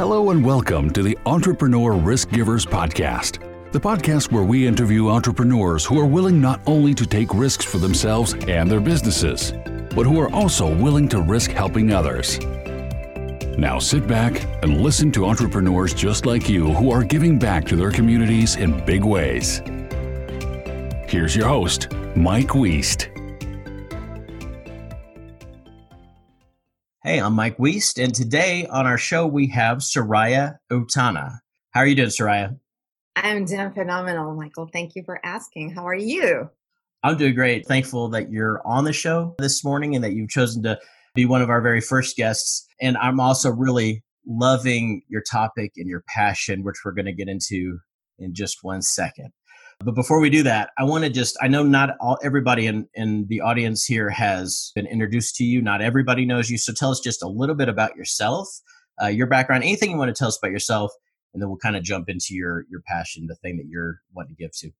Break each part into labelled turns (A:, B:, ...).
A: Hello and welcome to the Entrepreneur Risky Givers Podcast, the podcast where we interview entrepreneurs who are willing not only to take risks for themselves and their businesses, but who are also willing to risk helping others. Now sit back and listen to entrepreneurs just like you who are giving back to their communities in big ways. Here's your host, Mike Weist.
B: Hey, I'm Mike Weist, and today on our show we have Soraya Otana. How are you doing, Soraya?
C: I'm doing phenomenal, Michael. Thank you for asking. How are you?
B: I'm doing great. Thankful that you're on the show this morning and that you've chosen to be one of our very first guests. And I'm also really loving your topic and your passion, which we're going to get into in just one second. But before we do that, I want to just, I know not all, everybody in, in the audience here has been introduced to you. Not everybody knows you. So tell us just a little bit about yourself, uh, your background, anything you want to tell us about yourself, and then we'll kind of jump into your, your passion, the thing that you're wanting to give to.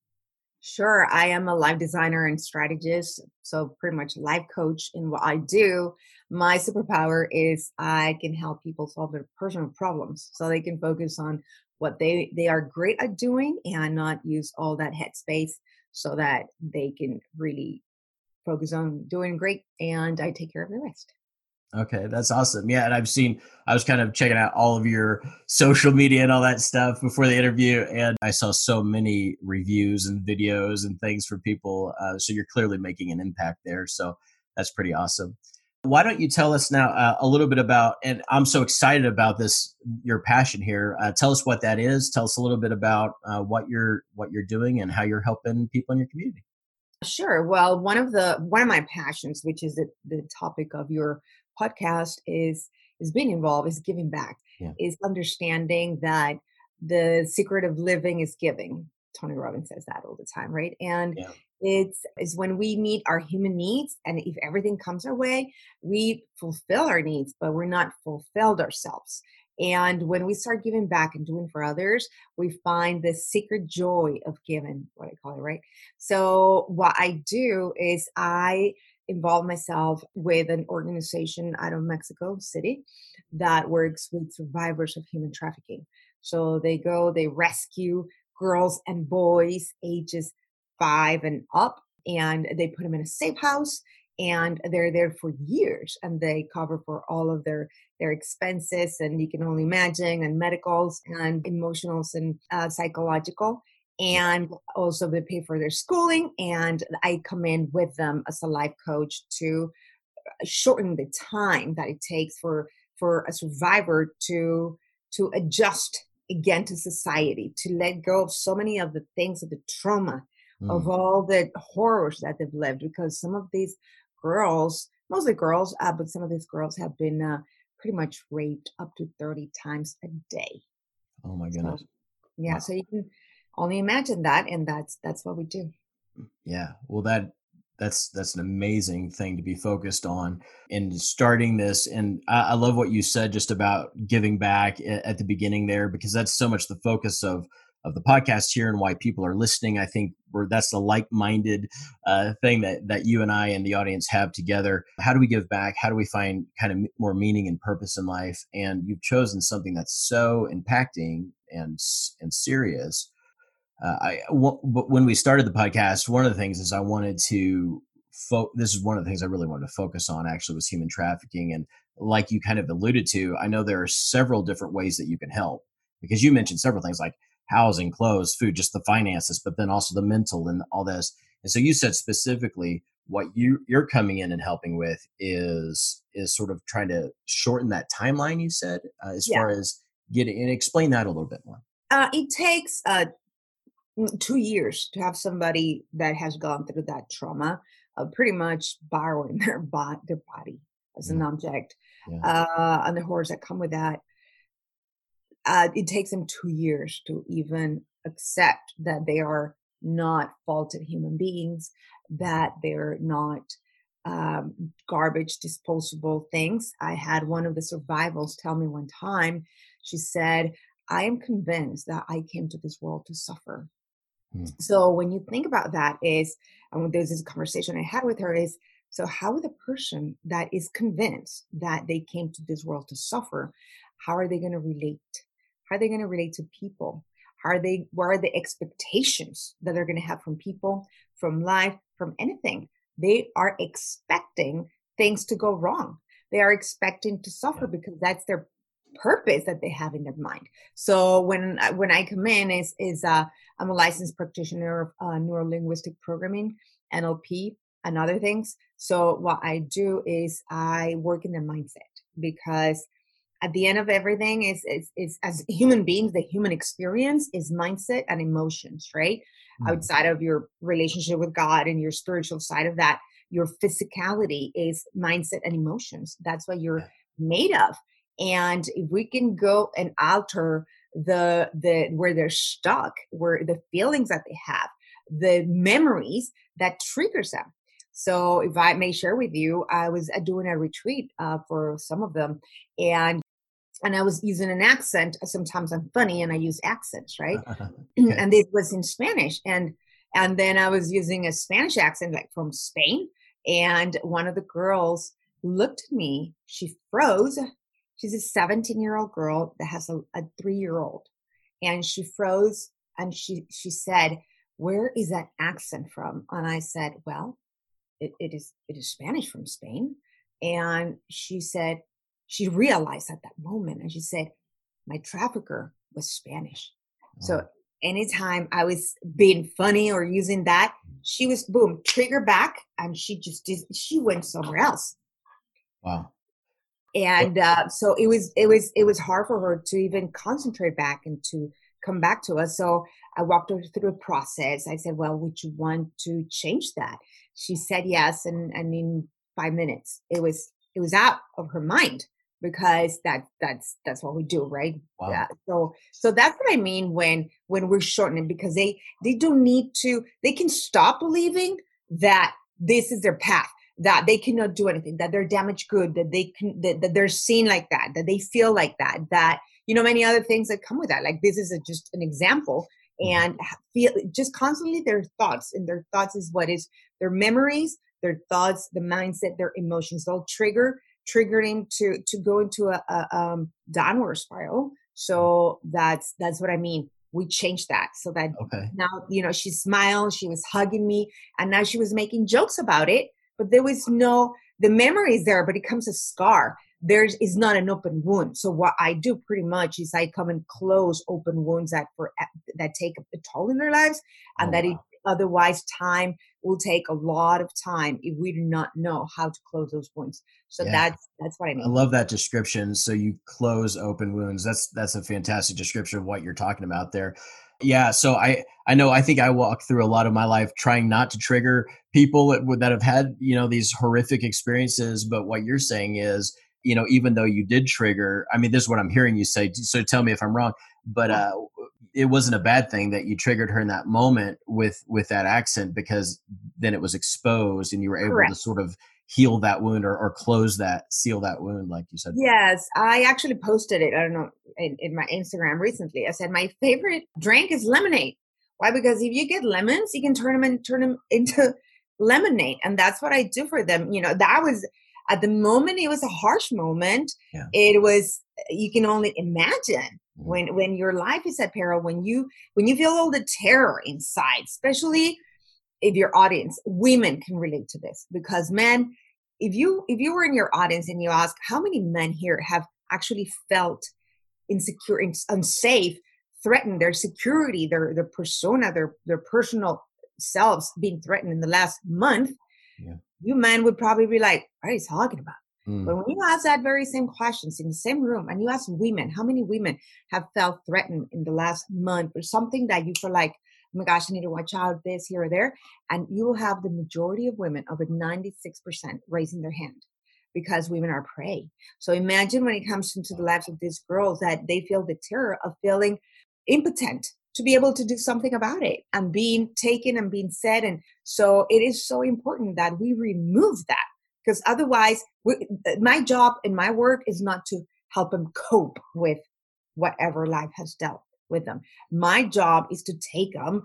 C: Sure. I am a life designer and strategist. So, pretty much life coach in what I do. My superpower is I can help people solve their personal problems so they can focus on what they they are great at doing and not use all that headspace so that they can really focus on doing great and I take care of the rest.
B: Okay, that's awesome. Yeah, and I've seen I was kind of checking out all of your social media and all that stuff before the interview, and I saw so many reviews and videos and things for people. Uh, so you're clearly making an impact there. So that's pretty awesome. Why don't you tell us now uh, a little bit about, and I'm so excited about this, your passion here. Uh, tell us what that is. Tell us a little bit about uh, what you're what you're doing and how you're helping people in your community.
C: Sure. Well, one of the one of my passions, which is the, the topic of your podcast, is is being involved, is giving back, yeah. is understanding that the secret of living is giving. Tony Robbins says that all the time, right? And yeah. it's is when we meet our human needs, and if everything comes our way, we fulfill our needs, but we're not fulfilled ourselves. And when we start giving back and doing for others, we find the secret joy of giving, what I call it, right? So, what I do is I involve myself with an organization out of Mexico City that works with survivors of human trafficking. So, they go, they rescue girls and boys ages five and up, and they put them in a safe house and they're there for years and they cover for all of their their expenses and you can only imagine and medicals and emotionals and uh, psychological and also they pay for their schooling and i come in with them as a life coach to uh, shorten the time that it takes for for a survivor to to adjust again to society to let go of so many of the things of the trauma mm. of all the horrors that they've lived because some of these girls, mostly girls, uh, but some of these girls have been uh, pretty much raped up to 30 times a day.
B: Oh my goodness.
C: So, yeah, wow. so you can only imagine that and that's that's what we do.
B: Mm, yeah. Well that that's that's an amazing thing to be focused on in starting this and I, I love what you said just about giving back at, the beginning there because that's so much the focus of of the podcast here and why people are listening. I think that's the like-minded uh, thing that that you and I and the audience have together. How do we give back? How do we find kind of more meaning and purpose in life? And you've chosen something that's so impacting and and serious. Uh, I w- when we started the podcast, one of the things is I wanted to. Fo- this is one of the things I really wanted to focus on. Actually, was human trafficking, and like you kind of alluded to, I know there are several different ways that you can help because you mentioned several things like housing, clothes, food, just the finances, but then also the mental and all this. And so you said specifically what you you're coming in and helping with is is sort of trying to shorten that timeline. You said uh, as yeah. far as getting and explain that a little bit more.
C: Uh, it takes uh, two years to have somebody that has gone through that trauma, uh, pretty much borrowing their, bo- their body as an object, yeah. uh, and the horrors that come with that uh, it takes them two years to even accept that they are not faulted human beings, that they're not um, garbage disposable things. I had one of the survivors tell me one time, she said, I am convinced that I came to this world to suffer. Hmm. So when you think about that is, and there's this conversation I had with her is, So, how the person that is convinced that they came to this world to suffer, how are they going to relate? How are they going to relate to people? How are they? What are the expectations that they're going to have from people, from life, from anything? They are expecting things to go wrong. They are expecting to suffer because that's their purpose that they have in their mind. So when when I come in is is uh, I'm a licensed practitioner of uh, neuro linguistic programming, NLP, and other things. So what I do is I work in their mindset because at the end of everything is is, is as human beings the human experience is mindset and emotions right mm-hmm. outside of your relationship with god and your spiritual side of that your physicality is mindset and emotions that's what you're made of and if we can go and alter the the where they're stuck where the feelings that they have the memories that triggers them so if i may share with you i was uh, doing a retreat uh, for some of them and and i was using an accent sometimes i'm funny and i use accents right okay. and this was in spanish and and then i was using a spanish accent like from spain and one of the girls looked at me she froze She's a 17 year old girl that has a, a three year old. And she froze and she, she said, Where is that accent from? And I said, Well, it, it is it is Spanish from Spain. And she said, she realized at that moment and she said, My trafficker was Spanish. So anytime I was being funny or using that, she was boom, trigger back, and she just did, she went somewhere else.
B: Wow
C: and uh, so it was it was it was hard for her to even concentrate back and to come back to us. So i walked her through a process. I said well would you want to change that? She said yes and and in five minutes. It was it was out of her mind because that that's that's what we do right? Wow. yeah. So so that's what i mean when when we're shortening because they they don't need to they can stop believing that this is their path that they cannot do anything, that they're damaged good, that they can, that, that, they're seen like that, that they feel like that, that, you know, many other things that come with that. Like this is a, just an example mm-hmm. and feel just constantly their thoughts and their thoughts is what is their memories, their thoughts, the mindset, their emotions. They'll trigger, triggering to, to go into a, a um, downward spiral. So that's, that's what I mean we changed that so that okay. now you know she smiled she was hugging me and now she was making jokes about it but there was no the memory is there but it comes a scar. There is not an open wound. So what i do pretty much is i come and close open wounds that for uh, that take a toll in their lives and oh, that it, otherwise time will take a lot of time if we do not know how to close those wounds. So yeah. that's that's what i mean.
B: i love that description. So you close open wounds. That's that's a fantastic description of what you're talking about there yeah, so I I know I think I walk through a lot of my life trying not to trigger people that, would that have had you know these horrific experiences. But what you're saying is, you know, even though you did trigger, I mean, this is what I'm hearing you say. So tell me if I'm wrong. But uh, it wasn't a bad thing that you triggered her in that moment with with that accent because then it was exposed and you were able Correct. to sort of heal that wound or, or close that seal that wound like you said.
C: Yes i actually posted it i don't know in, in my instagram recently. I said my favorite drink is lemonade. Why? Because if you get lemons you can turn them and turn them into lemonade and that's what i do for them you know that was at the moment it was a harsh moment. Yeah. it was you can only imagine mm-hmm. when when your life is at peril when you when you feel all the terror inside especially if your audience women can relate to this because men if you if you were in your audience and you ask how many men here have actually felt insecure unsafe threatened their security their their persona their their personal selves being threatened in the last month yeah. you men would probably be like what are you talking about mm. but when you ask that very same questions in the same room and you ask women how many women have felt threatened in the last month or something that you feel like oh my gosh, I need to watch out this here or there. And you will have the majority of women, over 96%, raising their hand because women are prey. So imagine when it comes into the lives of these girls that they feel the terror of feeling impotent to be able to do something about it and being taken and being said. And so it is so important that we remove that because otherwise, we, uh, my job and my work is not to help them cope with whatever life has dealt with them. My job is to take them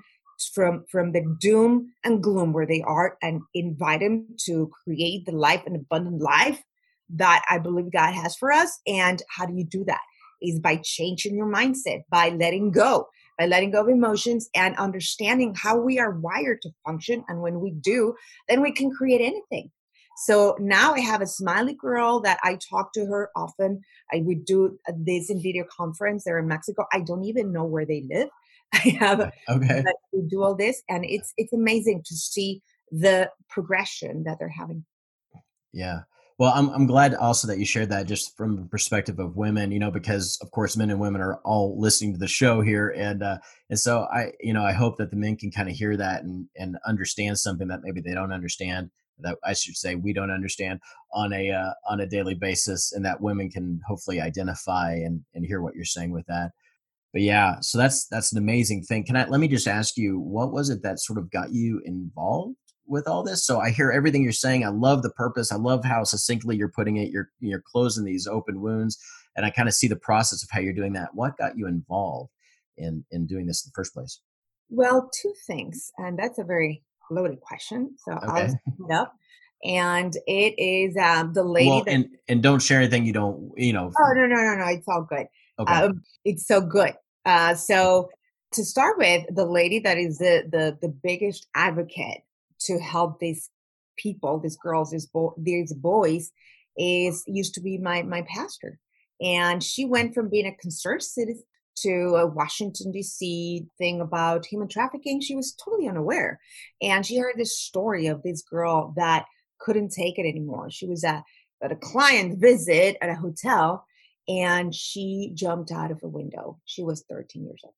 C: from from the doom and gloom where they are and invite them to create the life and abundant life that i believe god has for us. And how do you do that? Is by changing your mindset by letting go by letting go of emotions and understanding how we are wired to function. And when we do then we can create anything so now I have a smiley girl that I talk to her often. I would do this in video conference. They're in Mexico. I don't even know where they live. I have okay. we do all this, and it's it's amazing to see the progression that they're having.
B: Yeah. Well, I'm I'm glad also that you shared that just from the perspective of women, you know, because of course men and women are all listening to the show here, and uh, and so I, you know, I hope that the men can kind of hear that and and understand something that maybe they don't understand, that I should say we don't understand on a uh, on a daily basis, and that women can hopefully identify and and hear what you're saying with that. But yeah, so that's that's an amazing thing. Can I let me just ask you, what was it that sort of got you involved with all this? So I hear everything you're saying. I love the purpose. I love how succinctly you're putting it. You're you're closing these open wounds, and I kind of see the process of how you're doing that. What got you involved in in doing this in the first place?
C: Well, two things, and that's a very loaded question. So okay. I'll it up. And it is um, the lady well,
B: that, and and don't share anything you don't you know.
C: Oh no no no no! It's all good. Okay. Um, it's so good. Uh, so to start with, the lady that is the the the biggest advocate to help these people, these girls, these bo- these boys, is used to be my my pastor, and she went from being a concerned citizen to a Washington, D.C. thing about human trafficking, she was totally unaware. And she heard this story of this girl that couldn't take it anymore. She was at, at a client visit at a hotel and she jumped out of a window. She was 13 years old.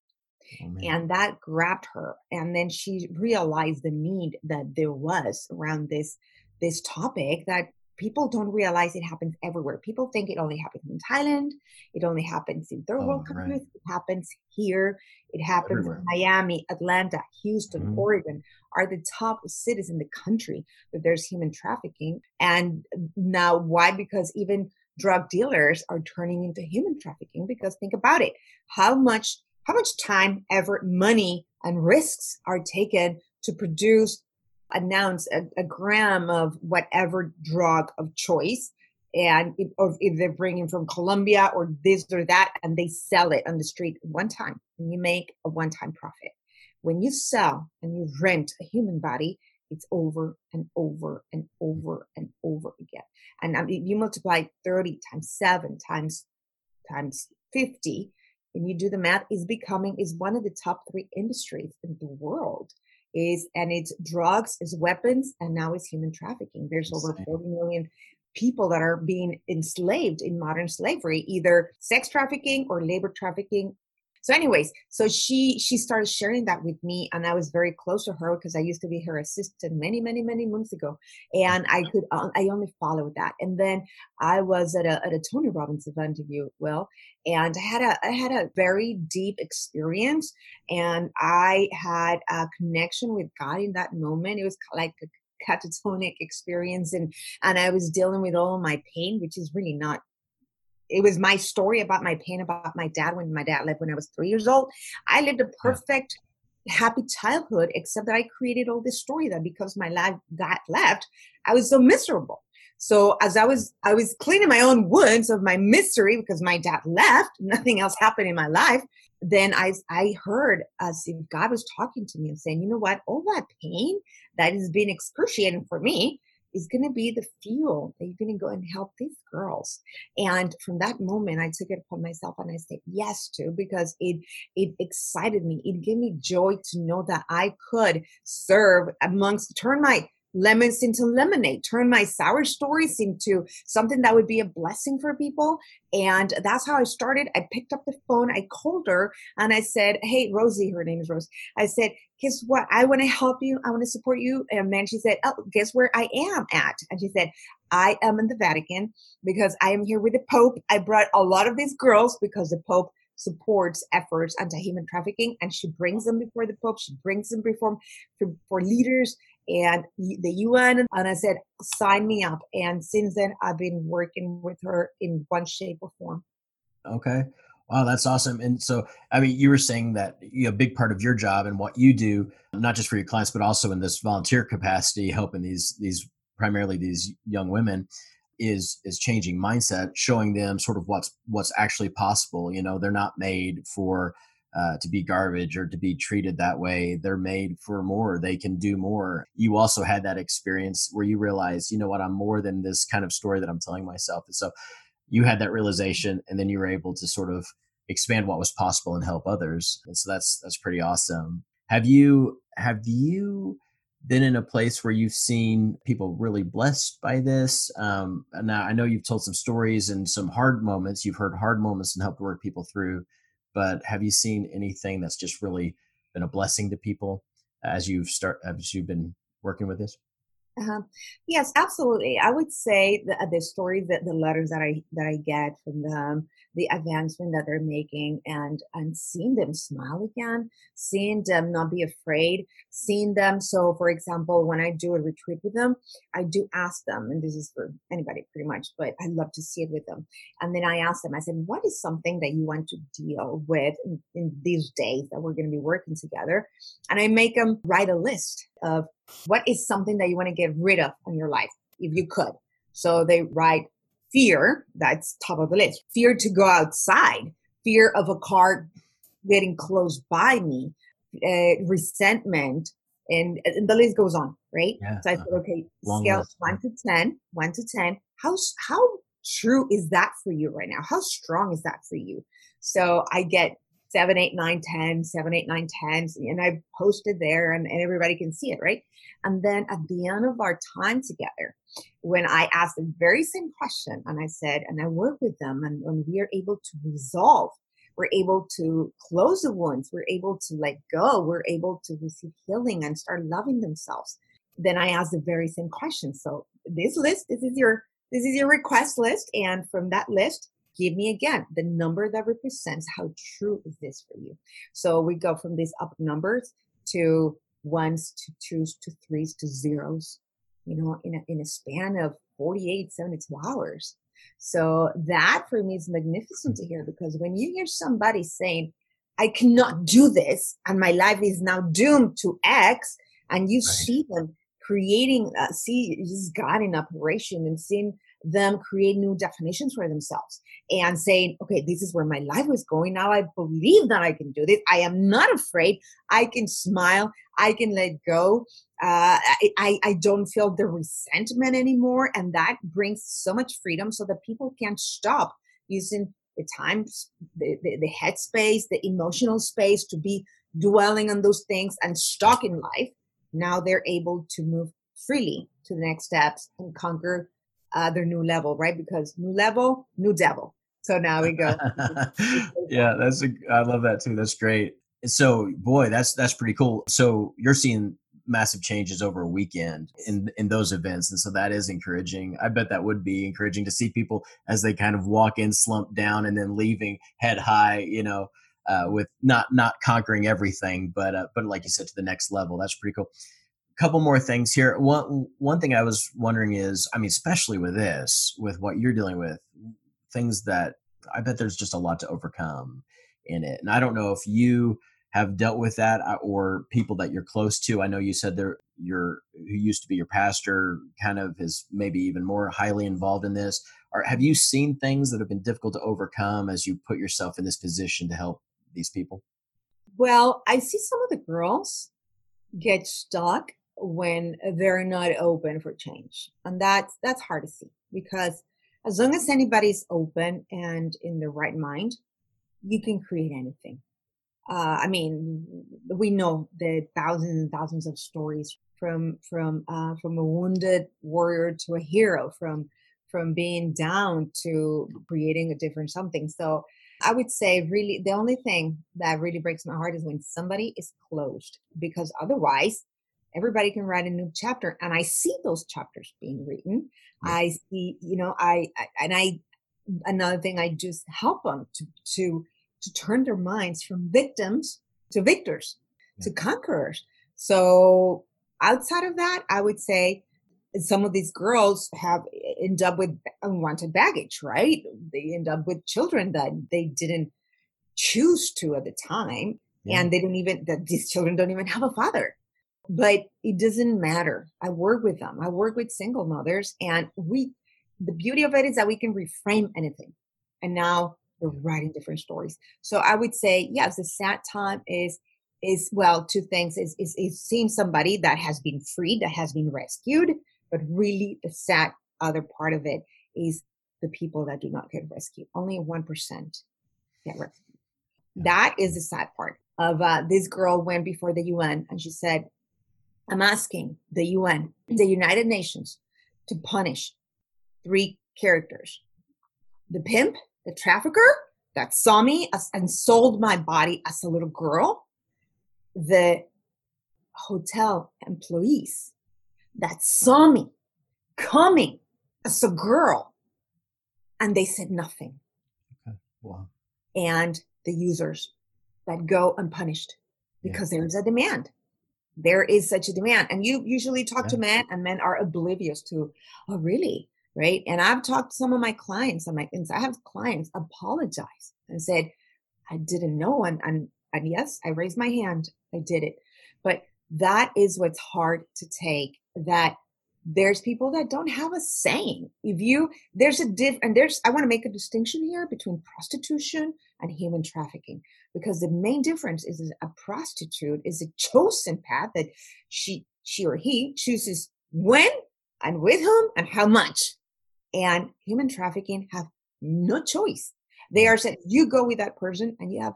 C: Oh, and that grabbed her. And then she realized the need that there was around this this topic that people don't realize it happens everywhere. People think it only happens in Thailand, it only happens in third world oh, countries, right. it happens here, it happens everywhere. in Miami, Atlanta, Houston, mm-hmm. Oregon are the top cities in the country that there's human trafficking. And now why? Because even drug dealers are turning into human trafficking because think about it. How much how much time, effort, money, and risks are taken to produce announce a, a gram of whatever drug of choice and if, or if they're bringing from Colombia or this or that, and they sell it on the street one time, and you make a one-time profit. When you sell and you rent a human body, it's over and over and over and over again. And um, if you multiply 30 times seven times times 50, and you do the math, is becoming is one of the top three industries in the world is and it's drugs is weapons and now it's human trafficking. There's over 40 million people that are being enslaved in modern slavery either sex trafficking or labor trafficking so anyways so she she started sharing that with me and i was very close to her because i used to be her assistant many many many months ago and i could uh, i only followed that. And then i was at a, at a tony robbins event UPW, and i had a i had a very deep experience and i had a connection with god in that moment. It was like a catatonic experience and and i was dealing with all my pain which is really not it was my story about my pain about my dad when my dad left when I was three years old. I lived a perfect, happy childhood, except that I created all this story that because my life got left, I was so miserable. So as I was I was cleaning my own wounds of my misery because my dad left, nothing else happened in my life. Then I I heard as if God was talking to me and saying, you know what, all that pain that has been excruciating for me, is going to be the fuel that you're going to go and help these girls. And from that moment, I took it upon myself and I said yes to because it it excited me. It gave me joy to know that I could serve amongst turn my lemons into lemonade, turn my sour stories into something that would be a blessing for people. And that's how I started. I picked up the phone, I called her, and I said, Hey, Rosie, her name is Rose. I said, Guess what? I want to help you. I want to support you. And then she said, Oh, guess where I am at? And she said, I am in the Vatican because I am here with the Pope. I brought a lot of these girls because the Pope supports efforts anti-human trafficking and she brings them before the pope she brings them before for, for leaders and the UN. And I said, sign me up. And since then, I've been working with her in one shape or form.
B: Okay. Wow, that's awesome. And so, I mean, you were saying that you know, a big part of your job and what you do, not just for your clients, but also in this volunteer capacity, helping these these primarily these young women, is is changing mindset, showing them sort of what's what's actually possible. You know, they're not made for uh, to be garbage or to be treated that way. They're made for more. They can do more. You also had that experience where you realize, you know what, I'm more than this kind of story that I'm telling myself. And so you had that realization and then you were able to sort of expand what was possible and help others and so that's that's pretty awesome have you have you been in a place where you've seen people really blessed by this um, now i know you've told some stories and some hard moments you've heard hard moments and helped work people through but have you seen anything that's just really been a blessing to people as you've start as you've been working with this
C: uh-huh. Yes, absolutely. I would say that uh, the stories that the letters that I that I get from them, the advancement that they're making, and and seeing them smile again, seeing them not be afraid, seeing them. So, for example, when I do a retreat with them, I do ask them, and this is for anybody pretty much, but I love to see it with them. And then I ask them, I said, "What is something that you want to deal with in, in these days that we're going to be working together?" And I make them write a list of what is something that you want to get rid of in your life if you could. So they write fear, that's top of the list. Fear to go outside, fear of a car getting close by me, uh, resentment, and, and, the list goes on, right? Yeah. So I said, okay, scale list. one to 10, one to 10. How, how true is that for you right now? How strong is that for you? So I get seven, eight, nine, ten, seven, eight, nine, ten, and I posted there and, and everybody can see it, right? And then at the end of our time together, when I asked the very same question and I said, and I work with them and when we are able to resolve, we're able to close the wounds, we're able to let go, we're able to receive healing and start loving themselves. Then I asked the very same question. So this list, this is your this is your request list. And from that list, give me again the number that represents how true is this for you. So we go from these up numbers to ones to twos to threes to zeros, you know, in a, in a span of 48, 72 hours. So that for me is magnificent to hear because when you hear somebody saying, I cannot do this and my life is now doomed to X, and you right. see them creating, uh, see just God in operation and seeing them create new definitions for themselves and saying, okay, this is where my life was going. Now I believe that I can do this. I am not afraid. I can smile. I can let go. Uh, I, I, don't feel the resentment anymore. And that brings so much freedom so that people can stop using the time, the, the, the headspace, the emotional space to be dwelling on those things and stuck in life. Now they're able to move freely to the next steps and conquer uh, their new level, right? Because new level, new devil. So now we go.
B: yeah, that's a, I love that too. That's great. So, boy, that's that's pretty cool. So you're seeing massive changes over a weekend in in those events, and so that is encouraging. I bet that would be encouraging to see people as they kind of walk in, slump down, and then leaving head high. You know. Uh, with not not conquering everything, but uh, but like you said, to the next level. That's pretty cool couple more things here. One one thing I was wondering is, I mean, especially with this, with what you're dealing with, things that I bet there's just a lot to overcome in it. And I don't know if you have dealt with that uh, or people that you're close to. I know you said there your who used to be your pastor kind of is maybe even more highly involved in this. Or have you seen things that have been difficult to overcome as you put yourself in this position to help these people?
C: Well, I see some of the girls get stuck when they're not open for change and that's that's hard to see because as long as anybody's open and in the right mind you can create anything. Uh, i mean we know the thousands and thousands of stories from from uh, from a wounded warrior to a hero from from being down to creating a different something. So I would say really the only thing that really breaks my heart is when somebody is closed because otherwise everybody can write a new chapter and i see those chapters being written yeah. i see you know I, I, and i another thing i just help them to to to turn their minds from victims to victors yeah. to conquerors so outside of that i would say some of these girls have end up with unwanted baggage right they end up with children that they didn't choose to at the time yeah. and they don't even that these children don't even have a father but it doesn't matter. I work with them. I work with single mothers and we the beauty of it is that we can reframe anything and now they're writing different stories. So i would say yes the sad time is is well two things is, is is seeing somebody that has been freed that has been rescued but really the sad other part of it is the people that do not get rescued. Only 1% get rescued. That is the sad part of uh, this girl went before the UN and she said, I'm asking the UN, the United Nations, to punish three characters the pimp, the trafficker that saw me as, and sold my body as a little girl, the hotel employees that saw me coming as a girl and they said nothing. Okay. Wow. And the users that go unpunished because yeah. there is a demand. There is such a demand. And you usually talk yeah. to men, and men are oblivious to, oh, really? Right. And I've talked to some of my clients, and my and I have clients apologize and said, I didn't know. And, and, and yes, I raised my hand. I did it. But that is what's hard to take that there's people that don't have a saying. If you there's a diff and there's I want to make a distinction here between prostitution and human trafficking because the main difference is a prostitute is a chosen path that she she or he chooses when and with whom and how much. And human trafficking have no choice. They are said you go with that person and you have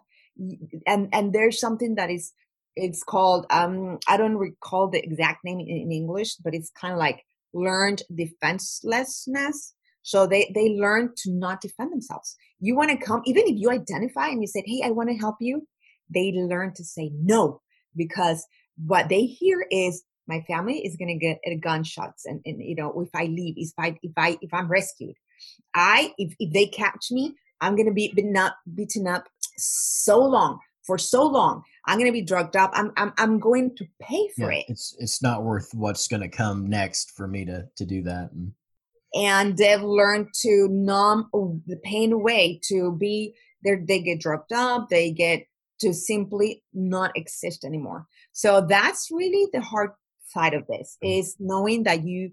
C: and and there's something that is it's called um i don't recall the exact name in, english but it's kind of like learned defenselessness. So they they learn to not defend themselves. You want to come even if you identify and you said hey i want to help you they learn to say no because what they hear is my family is going to get gunshots and, and you know if i leave if i if i if i'm rescued i if, if they catch me i'm going to be beaten up beaten up so long for so long. I'm going to be drugged up. I'm I'm I'm going to pay for
B: yeah,
C: it.
B: It's it's not worth what's going to come next for me to to do that.
C: And, and they've learned to numb the pain away. To be there, they get drugged up. They get to simply not exist anymore. So that's really the hard side of this mm. is knowing that you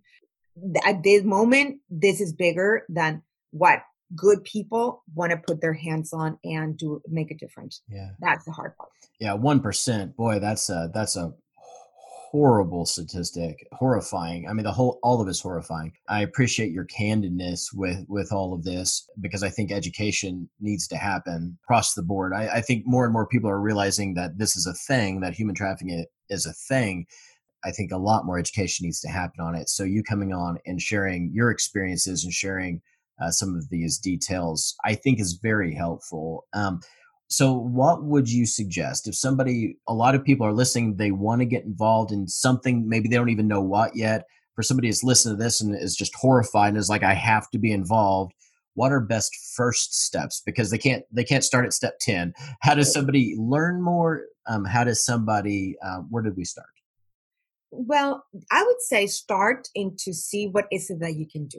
C: at this moment this is bigger than what good people want to put their hands on and do make a difference. Yeah. That's the hard part.
B: Yeah, 1%. Boy, that's a that's a horrible statistic horrifying i mean the whole all of it's horrifying i appreciate your candidness with with all of this because i think education needs to happen across the board I, I think more and more people are realizing that this is a thing that human trafficking is a thing I think a lot more education needs to happen on it. So you coming on and sharing your experiences and sharing uh, some of these details, I think is very helpful. Um, so, what would you suggest if somebody, a lot of people are listening, they want to get involved in something, maybe they don't even know what yet. For somebody that's listening to this and is just horrified and is like, I have to be involved. What are best first steps? Because they can't they can't start at step ten. How does somebody learn more? Um, how does somebody? Uh, where did we start?
C: Well, I would say start in to see what is it that you can do.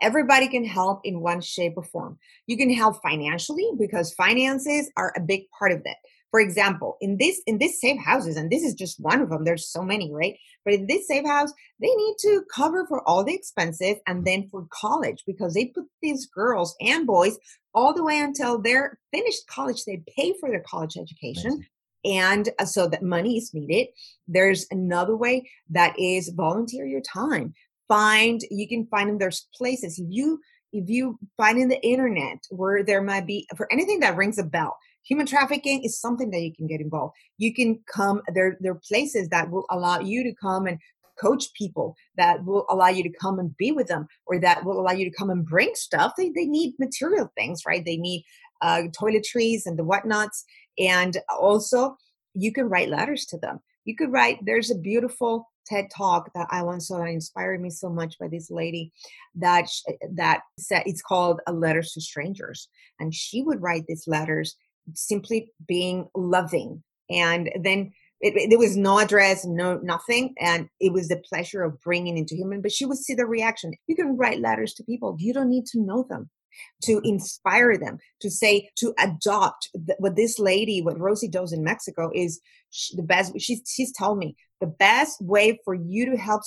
C: Everybody can help in one shape or form. You can help financially because finances are a big part of that. For example, in this in this safe houses, and this is just one of them. There's so many, right? But in this safe house, they need to cover for all the expenses and then for college because they put these girls and boys all the way until they're finished college. They pay for their college education. and uh, so that money is needed there's another way that is volunteer your time find you can find them there's places. If you if you find in the internet where there might be for anything that rings a bell human trafficking is something that you can get involved. You can come there there are places that will allow you to come and coach people that will allow you to come and be with them or that will allow you to come and bring stuff. They, they need material things right? They need uh, toiletries and the whatnots. And also you can write letters to them. You could write there's a beautiful TED talk that I once saw that inspired me so much by this lady that eh, that said it's called a letters to strangers and she would write these letters simply being loving and then it, there was no address no nothing and it was the pleasure of bringing into human but she would see the reaction you can write letters to people you don't need to know them to mm-hmm. inspire them, to say, to adopt what this lady, what Rosie does in Mexico is the best. She's, she's telling me the best way for you to help,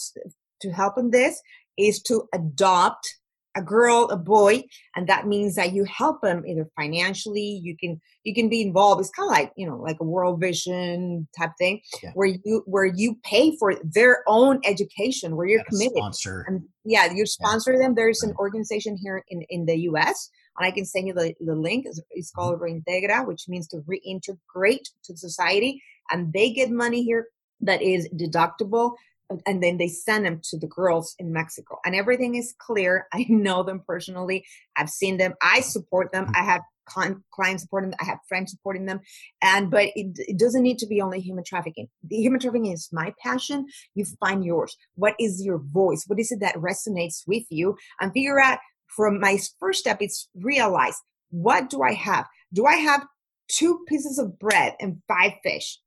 C: to help in this is to adopt a girl a boy and that means that you help them either financially you can you can be involved it's kind of like you know like a world vision type thing yeah. where you where you pay for their own education where you're yeah, committed
B: sponsor.
C: and yeah you sponsor yeah. them there's an organization here in in the us and i can send you the, the link it's, it's mm-hmm. called reintegra which means to reintegrate to society and they get money here that is deductible and then they send them to the girls in Mexico. And everything is clear. I know them personally. I've seen them. I support them. Mm-hmm. I have clients supporting them. I have friends supporting them. And but it, it doesn't need to be only human trafficking. The human trafficking is my passion. You find yours. What is your voice? What is it that resonates with you? And figure out from my first step, it's realize what do I have? Do I have two pieces of bread and five fish?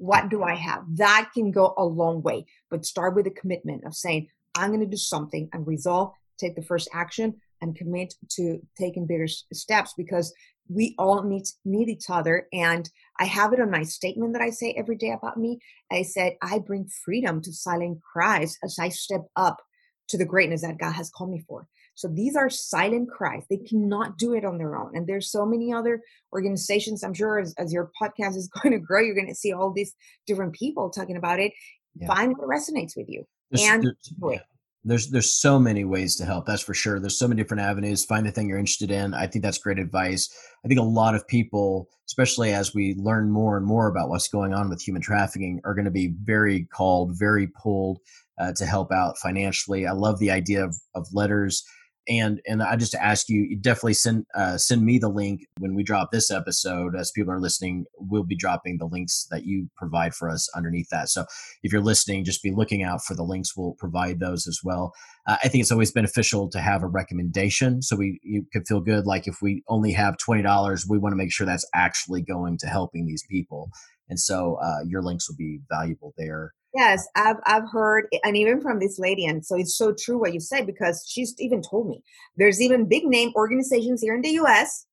C: What do I have? That can go a long way. But start with a commitment of saying, I'm going to do something and resolve, take the first action, and commit to taking bigger steps because we all need need each other and i have it on my statement that i say every day about me i said i bring freedom to silent cries as i step up to the greatness that god has called me for so these are silent cries. They cannot do it on their own. And there's so many other organizations. I'm sure as, as your podcast is going to grow, you're going to see all these different people talking about it. Yeah. Find what resonates with you there's, and
B: there's, yeah. there's there's so many ways to help. That's for sure. There's so many different avenues. Find the thing you're interested in. I think that's great advice. I think a lot of people, especially as we learn more and more about what's going on with human trafficking, are going to be very called, very pulled uh, to help out financially. I love the idea of, of letters and and I just ask you, definitely send uh, send me the link when we drop this episode. As people are listening, we'll be dropping the links that you provide for us underneath that. So if you're listening, just be looking out for the links. We'll provide those as well. Uh, I think it's always beneficial to have a recommendation, so we you can feel good. Like if we only have twenty dollars, we want to make sure that's actually going to helping these people. And so uh, your links will be valuable there.
C: Yes, I've I've heard, and even from this lady, and so it's so true what you said because she's even told me there's even big name organizations here in the U.S.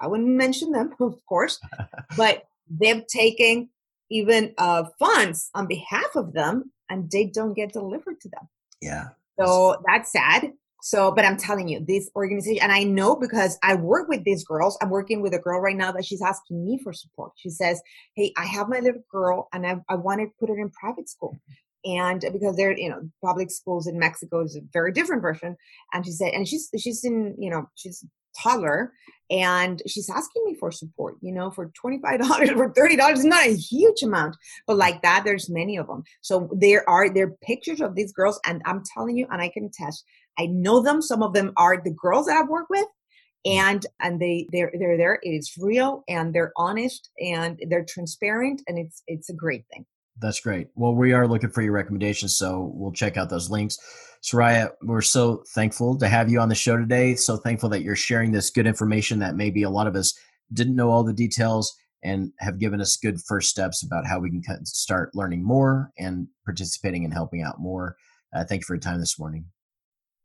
C: I wouldn't mention them, of course, but they've taken even uh, funds on behalf of them, and they don't get delivered to them.
B: Yeah.
C: So that's sad. So, but I'm telling you, this organization, and I know because I work with these girls. I'm working with a girl right now that she's asking me for support. She says, Hey, I have my little girl and I, I want to put her in private school. And because they're, you know, public schools in Mexico is a very different version. And she said, and she's, she's in, you know, she's toddler and she's asking me for support you know for $25 or $30 is not a huge amount but like that there's many of them so there are there are pictures of these girls and i'm telling you and i can attest I know them. Some of them are the girls that I've worked with, and and they they're they're there. It is real, and they're honest, and they're transparent, and it's it's a great thing.
B: That's great. Well, we are looking for your recommendations, so we'll check out those links. Soraya, we're so thankful to have you on the show today. So thankful that you're sharing this good information that maybe a lot of us didn't know all the details and have given us good first steps about how we can start learning more and participating and helping out more. Uh, thank you for your time this morning.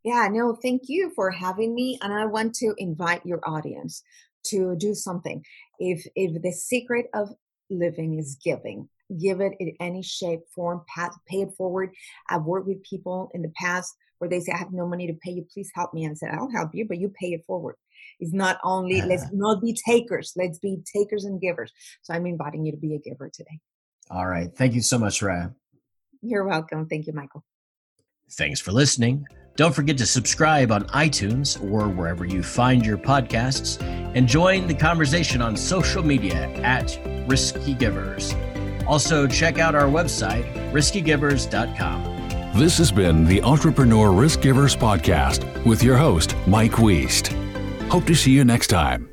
C: Yeah, no, thank you for having me. And I want to invite your audience to do something. If if the secret of living is giving, give it in any shape, form, path, pay it forward. I've worked with people in the past where they say, I have no money to pay you, please help me. And I said, I'll help you, but you pay it forward. It's not only, let's not be takers, let's be takers and givers. So I'm inviting you to be a giver today.
B: All right. Thank you so much, Raya.
C: You're welcome. Thank you, Michael.
B: Thanks for listening. Don't forget to subscribe on iTunes or wherever you find your podcasts and join the conversation on social media at Risky Givers. Also, check out our website, riskygivers.com.
A: This has been the Entrepreneur Risky Givers Podcast with your host, Mike Wiest. Hope to see you next time.